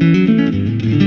Música